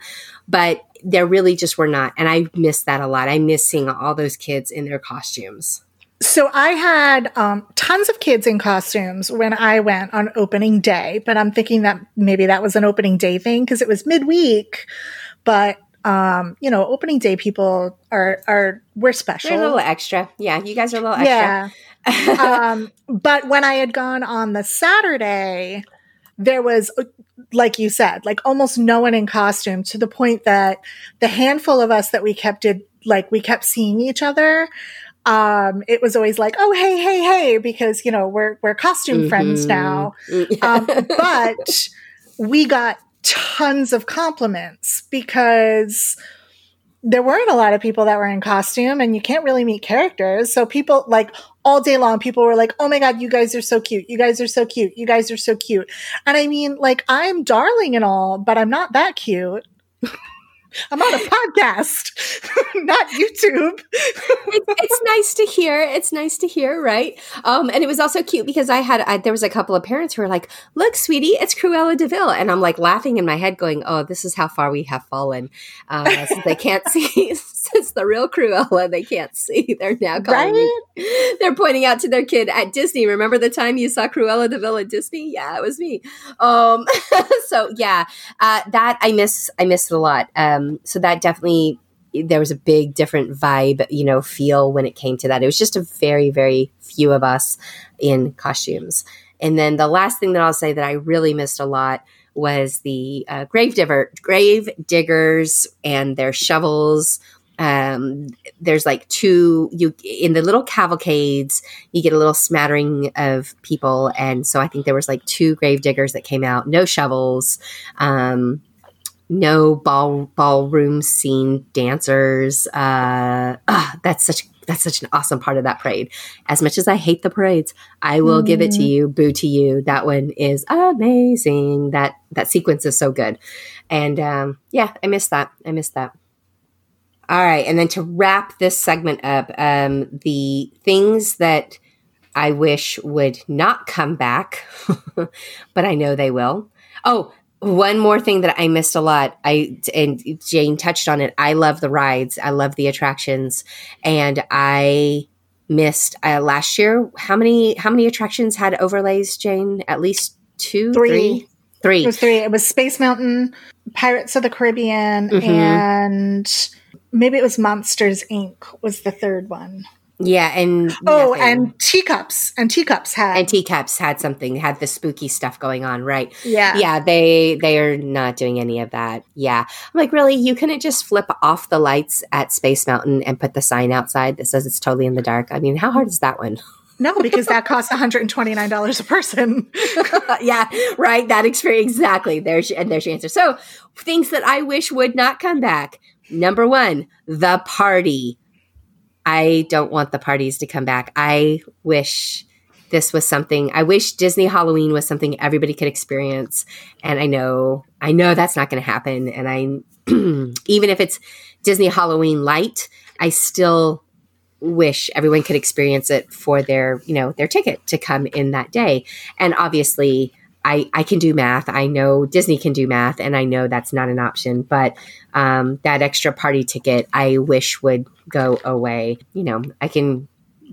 but there really just were not. And I miss that a lot. I miss seeing all those kids in their costumes. So I had um, tons of kids in costumes when I went on opening day, but I'm thinking that maybe that was an opening day thing because it was midweek. But um, you know, opening day people are are we're special. We're a little extra. Yeah, you guys are a little extra. Yeah. Um, but when I had gone on the Saturday, there was like you said, like almost no one in costume to the point that the handful of us that we kept did like we kept seeing each other. Um, it was always like, oh, hey, hey, hey, because, you know, we're, we're costume mm-hmm. friends now. um, but we got tons of compliments because there weren't a lot of people that were in costume and you can't really meet characters. So people like all day long, people were like, Oh my God, you guys are so cute. You guys are so cute. You guys are so cute. And I mean, like, I'm darling and all, but I'm not that cute. I'm on a podcast, not YouTube. it's, it's, nice to hear. It's nice to hear, right? Um, and it was also cute because I had I, there was a couple of parents who were like, "Look, sweetie, it's Cruella de Vil," and I'm like laughing in my head, going, "Oh, this is how far we have fallen." Uh, they can't see, since the real Cruella, they can't see. They're now calling. Right? they're pointing out to their kid at Disney. Remember the time you saw Cruella de Vil at Disney? Yeah, it was me. Um, so yeah, uh, that I miss. I miss it a lot. Um, um, so that definitely there was a big different vibe, you know, feel when it came to that. It was just a very, very few of us in costumes. And then the last thing that I'll say that I really missed a lot was the uh, grave digger, grave diggers and their shovels. Um, there's like two you in the little cavalcades. You get a little smattering of people, and so I think there was like two grave diggers that came out, no shovels. Um, no ball ballroom scene dancers. Uh, that's such that's such an awesome part of that parade. As much as I hate the parades, I will mm. give it to mm-hmm. you. Boo to you. That one is amazing. That that sequence is so good. And um, yeah, I miss that. I miss that. All right, and then to wrap this segment up, um, the things that I wish would not come back, but I know they will. Oh, one more thing that I missed a lot, I and Jane touched on it. I love the rides. I love the attractions, and I missed uh, last year. How many how many attractions had overlays, Jane? At least two, three, three. three. It was three. It was Space Mountain, Pirates of the Caribbean, mm-hmm. and maybe it was Monsters Inc. was the third one. Yeah, and oh, nothing. and teacups and teacups had and teacups had something had the spooky stuff going on, right? yeah Yeah, they they are not doing any of that. Yeah, I'm like, really? You couldn't just flip off the lights at Space Mountain and put the sign outside that says it's totally in the dark? I mean, how hard is that one? no because that costs 129 dollars a person. yeah, right. That experience exactly. There's and there's your answer. So things that I wish would not come back. Number one, the party. I don't want the parties to come back. I wish this was something. I wish Disney Halloween was something everybody could experience. And I know, I know that's not to happen. And I, even if it's Disney Halloween light, I still wish everyone could experience it for their, you know, their ticket to come in that day. And obviously, I, I can do math. I know Disney can do math, and I know that's not an option. But um, that extra party ticket, I wish would go away. You know, I can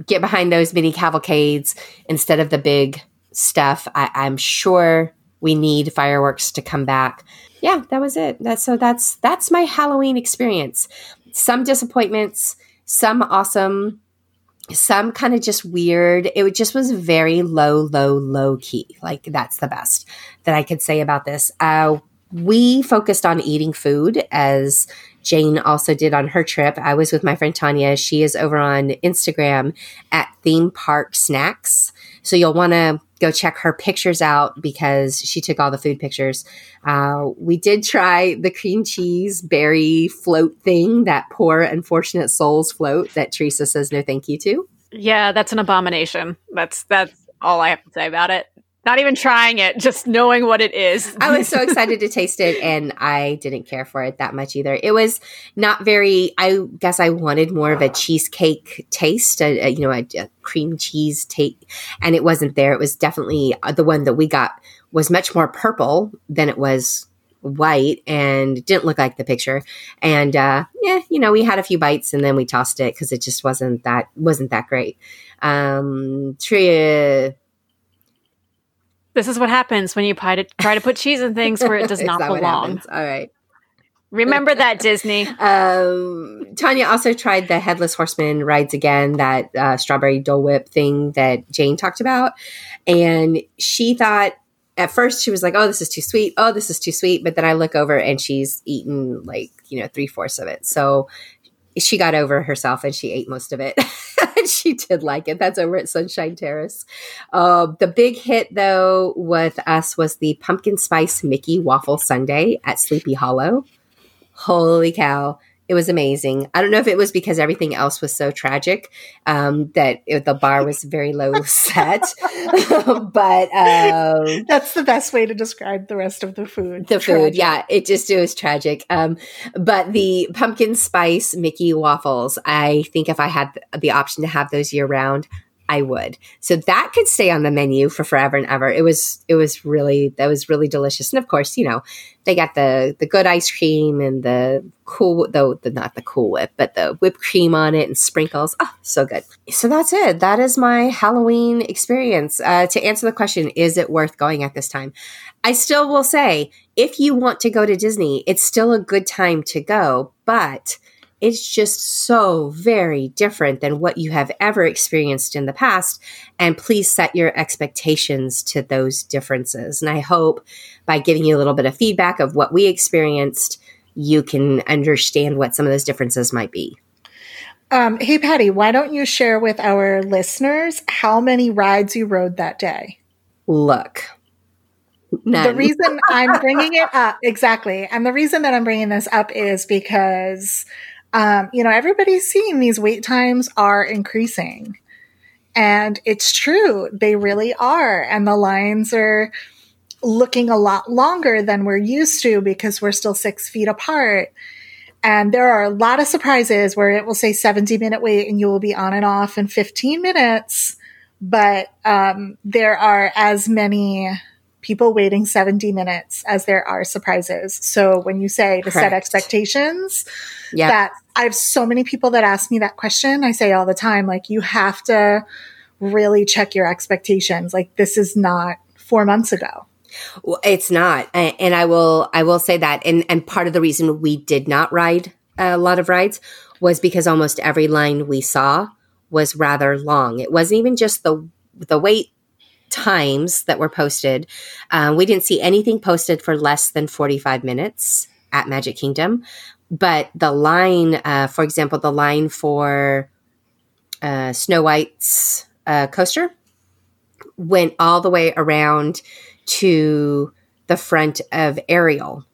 get behind those mini cavalcades instead of the big stuff. I, I'm sure we need fireworks to come back. Yeah, that was it. So that's that's my Halloween experience. Some disappointments, some awesome, some kind of just weird. It just was very low, low, low key. Like that's the best that I could say about this. Uh, we focused on eating food as Jane also did on her trip. I was with my friend Tanya. She is over on Instagram at Theme Park Snacks. So you'll want to go check her pictures out because she took all the food pictures. Uh, we did try the cream cheese berry float thing, that poor unfortunate souls float that Teresa says no thank you to. Yeah, that's an abomination. That's that's all I have to say about it. Not even trying it, just knowing what it is. I was so excited to taste it, and I didn't care for it that much either. It was not very. I guess I wanted more of a cheesecake taste, a, a, you know, a, a cream cheese taste, and it wasn't there. It was definitely uh, the one that we got was much more purple than it was white and didn't look like the picture and uh yeah you know we had a few bites and then we tossed it because it just wasn't that wasn't that great um Tria This is what happens when you try to, try to put cheese in things where it does not belong. all right Remember that, Disney. Um, Tanya also tried the headless horseman rides again, that uh, strawberry Dole Whip thing that Jane talked about. And she thought at first she was like, oh, this is too sweet. Oh, this is too sweet. But then I look over and she's eaten like, you know, three fourths of it. So she got over herself and she ate most of it. she did like it. That's over at Sunshine Terrace. Uh, the big hit, though, with us was the pumpkin spice Mickey waffle sundae at Sleepy Hollow. Holy cow. It was amazing. I don't know if it was because everything else was so tragic um, that it, the bar was very low set, but um, That's the best way to describe the rest of the food. the food yeah it just it was tragic um but the pumpkin spice mickey waffles i think if i had the option to have those year round i would. So that could stay on the menu for forever and ever. It was it was really that was really delicious. And of course you know they got the the good ice cream and the cool though the not the cool whip but the whipped cream on it and sprinkles. Oh so good. So that's it. That is my halloween experience. Uh, to answer the question is it worth going at this time? I still will say, if you want to go to Disney, it's still a good time to go, but it's just so very different than what you have ever experienced in the past. And please set your expectations to those differences. And I hope by giving you a little bit of feedback of what we experienced, you can understand what some of those differences might be. Um, hey, Patty, why don't you share with our listeners how many rides you rode that day? Look, The reason I'm bringing it up, exactly. And the reason that I'm bringing this up is because, um, you know, everybody's seeing these wait times are increasing. And it's true. They really are. And the lines are looking a lot longer than we're used to because we're still six feet apart. And there are a lot of surprises where it will say 70 minute wait and you will be on and off in 15 minutes. But um, there are as many people waiting 70 minutes as there are surprises. So when you say to set expectations, yeah. that I have so many people that ask me that question. I say all the time, like, you have to really check your expectations. Like, this is not four months ago. Well, it's not, and I will I will say that, and and part of the reason we did not ride a lot of rides was because almost every line we saw was rather long. It wasn't even just the the wait times that were posted. Um, we didn't see anything posted for less than 45 minutes at Magic Kingdom. But the line, uh, for example, the line for uh, Snow White's uh, coaster went all the way around to the front of Ariel.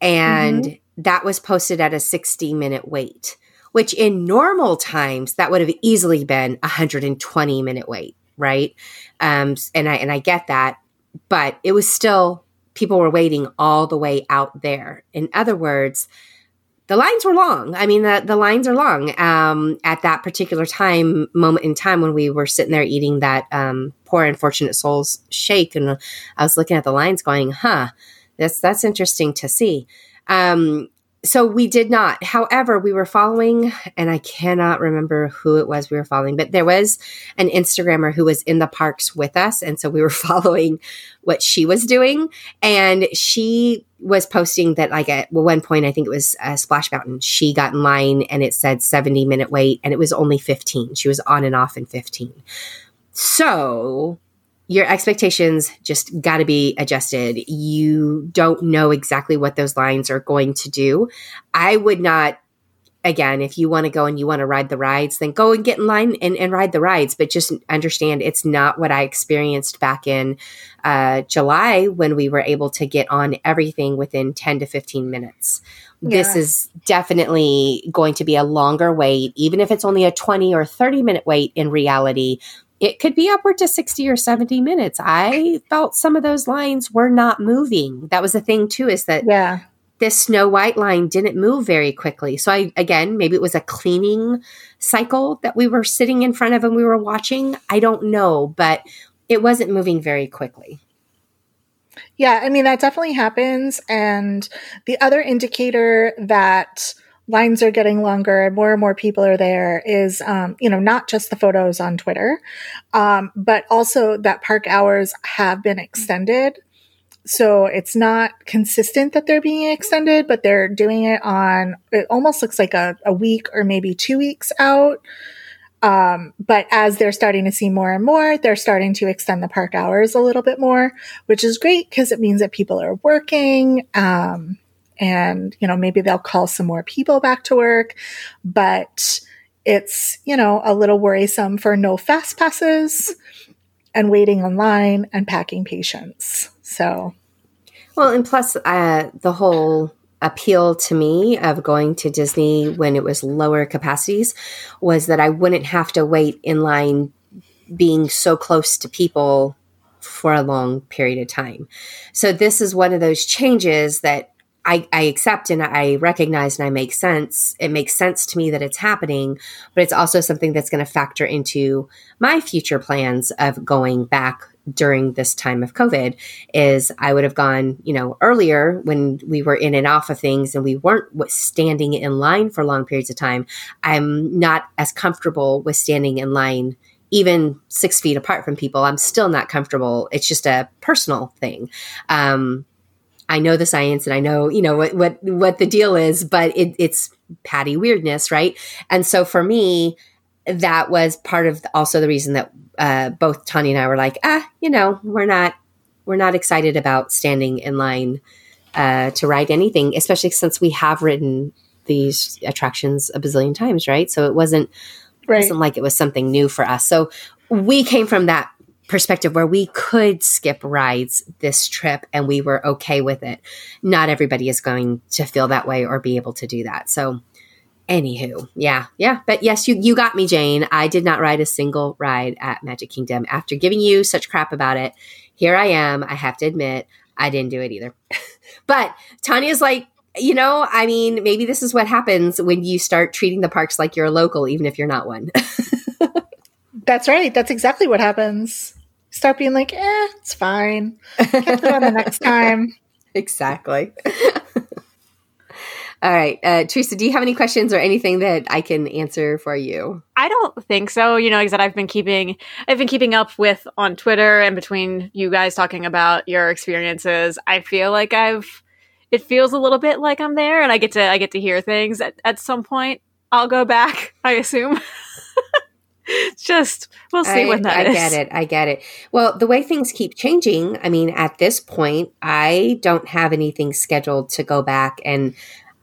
And mm-hmm. that was posted at a 60 minute wait, which in normal times, that would have easily been a 120 minute wait, right? Um, and I and I get that, but it was still people were waiting all the way out there. In other words, the lines were long. I mean, the, the lines are long um, at that particular time, moment in time when we were sitting there eating that um, poor unfortunate souls shake. And I was looking at the lines going, huh, that's, that's interesting to see. Um, so we did not. However, we were following, and I cannot remember who it was we were following, but there was an Instagrammer who was in the parks with us. And so we were following what she was doing. And she was posting that, like, at one point, I think it was a Splash Mountain, she got in line and it said 70 minute wait, and it was only 15. She was on and off in 15. So your expectations just got to be adjusted. You don't know exactly what those lines are going to do. I would not, again, if you want to go and you want to ride the rides, then go and get in line and, and ride the rides. But just understand it's not what I experienced back in uh, July when we were able to get on everything within 10 to 15 minutes. Yeah. This is definitely going to be a longer wait, even if it's only a 20 or 30 minute wait in reality it could be upward to 60 or 70 minutes. I felt some of those lines were not moving. That was the thing too, is that yeah. this Snow White line didn't move very quickly. So I again, maybe it was a cleaning cycle that we were sitting in front of and we were watching. I don't know, but it wasn't moving very quickly. Yeah, I mean that definitely happens. And the other indicator that lines are getting longer and more and more people are there is um, you know not just the photos on twitter um, but also that park hours have been extended so it's not consistent that they're being extended but they're doing it on it almost looks like a, a week or maybe two weeks out um, but as they're starting to see more and more, they're starting to extend the park hours a little bit more, which is great because it means that people are working. Um, and, you know, maybe they'll call some more people back to work, but it's, you know, a little worrisome for no fast passes and waiting online and packing patience. So, well, and plus, uh, the whole appeal to me of going to Disney when it was lower capacities was that I wouldn't have to wait in line being so close to people for a long period of time. So this is one of those changes that I, I accept and I recognize and I make sense. It makes sense to me that it's happening, but it's also something that's going to factor into my future plans of going back during this time of COVID is I would have gone, you know, earlier when we were in and off of things and we weren't standing in line for long periods of time. I'm not as comfortable with standing in line even six feet apart from people. I'm still not comfortable. It's just a personal thing. Um, I know the science and I know, you know, what, what, what the deal is, but it, it's patty weirdness, right? And so for me, that was part of also the reason that uh, both Tanya and I were like, ah, you know, we're not, we're not excited about standing in line uh, to ride anything, especially since we have ridden these attractions a bazillion times, right? So it wasn't, right. wasn't like it was something new for us. So we came from that perspective where we could skip rides this trip and we were okay with it. Not everybody is going to feel that way or be able to do that. So, anywho, yeah, yeah. But yes, you you got me, Jane. I did not ride a single ride at Magic Kingdom after giving you such crap about it. Here I am. I have to admit, I didn't do it either. but Tanya's like, you know, I mean, maybe this is what happens when you start treating the parks like you're a local, even if you're not one. That's right. That's exactly what happens start being like, eh, it's fine. Catch it on the next time. Exactly. All right. Uh, Teresa, do you have any questions or anything that I can answer for you? I don't think so. You know, that I've been keeping I've been keeping up with on Twitter and between you guys talking about your experiences. I feel like I've it feels a little bit like I'm there and I get to I get to hear things at, at some point I'll go back. I assume. Just we'll see I, when that I is. get it. I get it. Well, the way things keep changing, I mean, at this point, I don't have anything scheduled to go back, and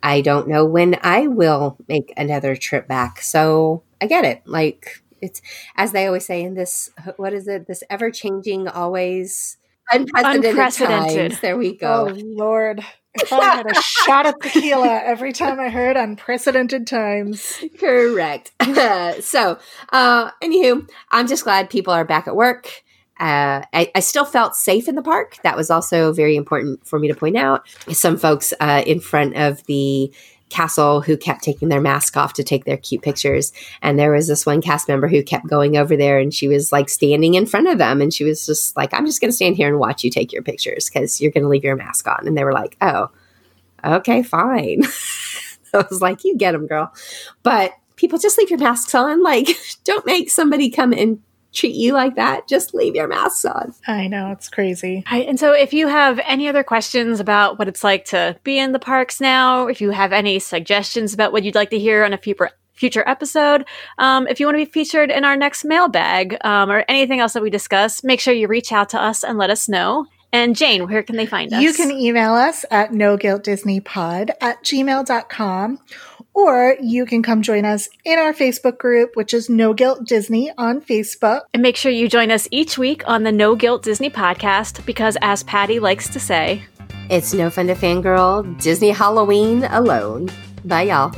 I don't know when I will make another trip back. So I get it. Like it's as they always say in this, what is it? This ever changing, always unprecedented, Unprecedented. times. There we go. Oh go. Lord. I had a shot of tequila every time I heard unprecedented times. Correct. so, uh, anywho, I'm just glad people are back at work. Uh, I, I still felt safe in the park. That was also very important for me to point out. Some folks uh, in front of the castle who kept taking their mask off to take their cute pictures. And there was this one cast member who kept going over there and she was like standing in front of them and she was just like, I'm just going to stand here and watch you take your pictures because you're going to leave your mask on. And they were like, oh, okay, fine. I was like, you get them, girl. But people just leave your masks on. Like, don't make somebody come and treat you like that. Just leave your masks on. I know, it's crazy. Right, and so if you have any other questions about what it's like to be in the parks now, if you have any suggestions about what you'd like to hear on a future future episode, um, if you want to be featured in our next mailbag um, or anything else that we discuss, make sure you reach out to us and let us know. And Jane, where can they find us? You can email us at no guilt disney pod at gmail.com or you can come join us in our Facebook group, which is No Guilt Disney on Facebook. and make sure you join us each week on the No Guilt Disney podcast because, as Patty likes to say, It's no fun to fangirl Disney Halloween alone. Bye, y'all.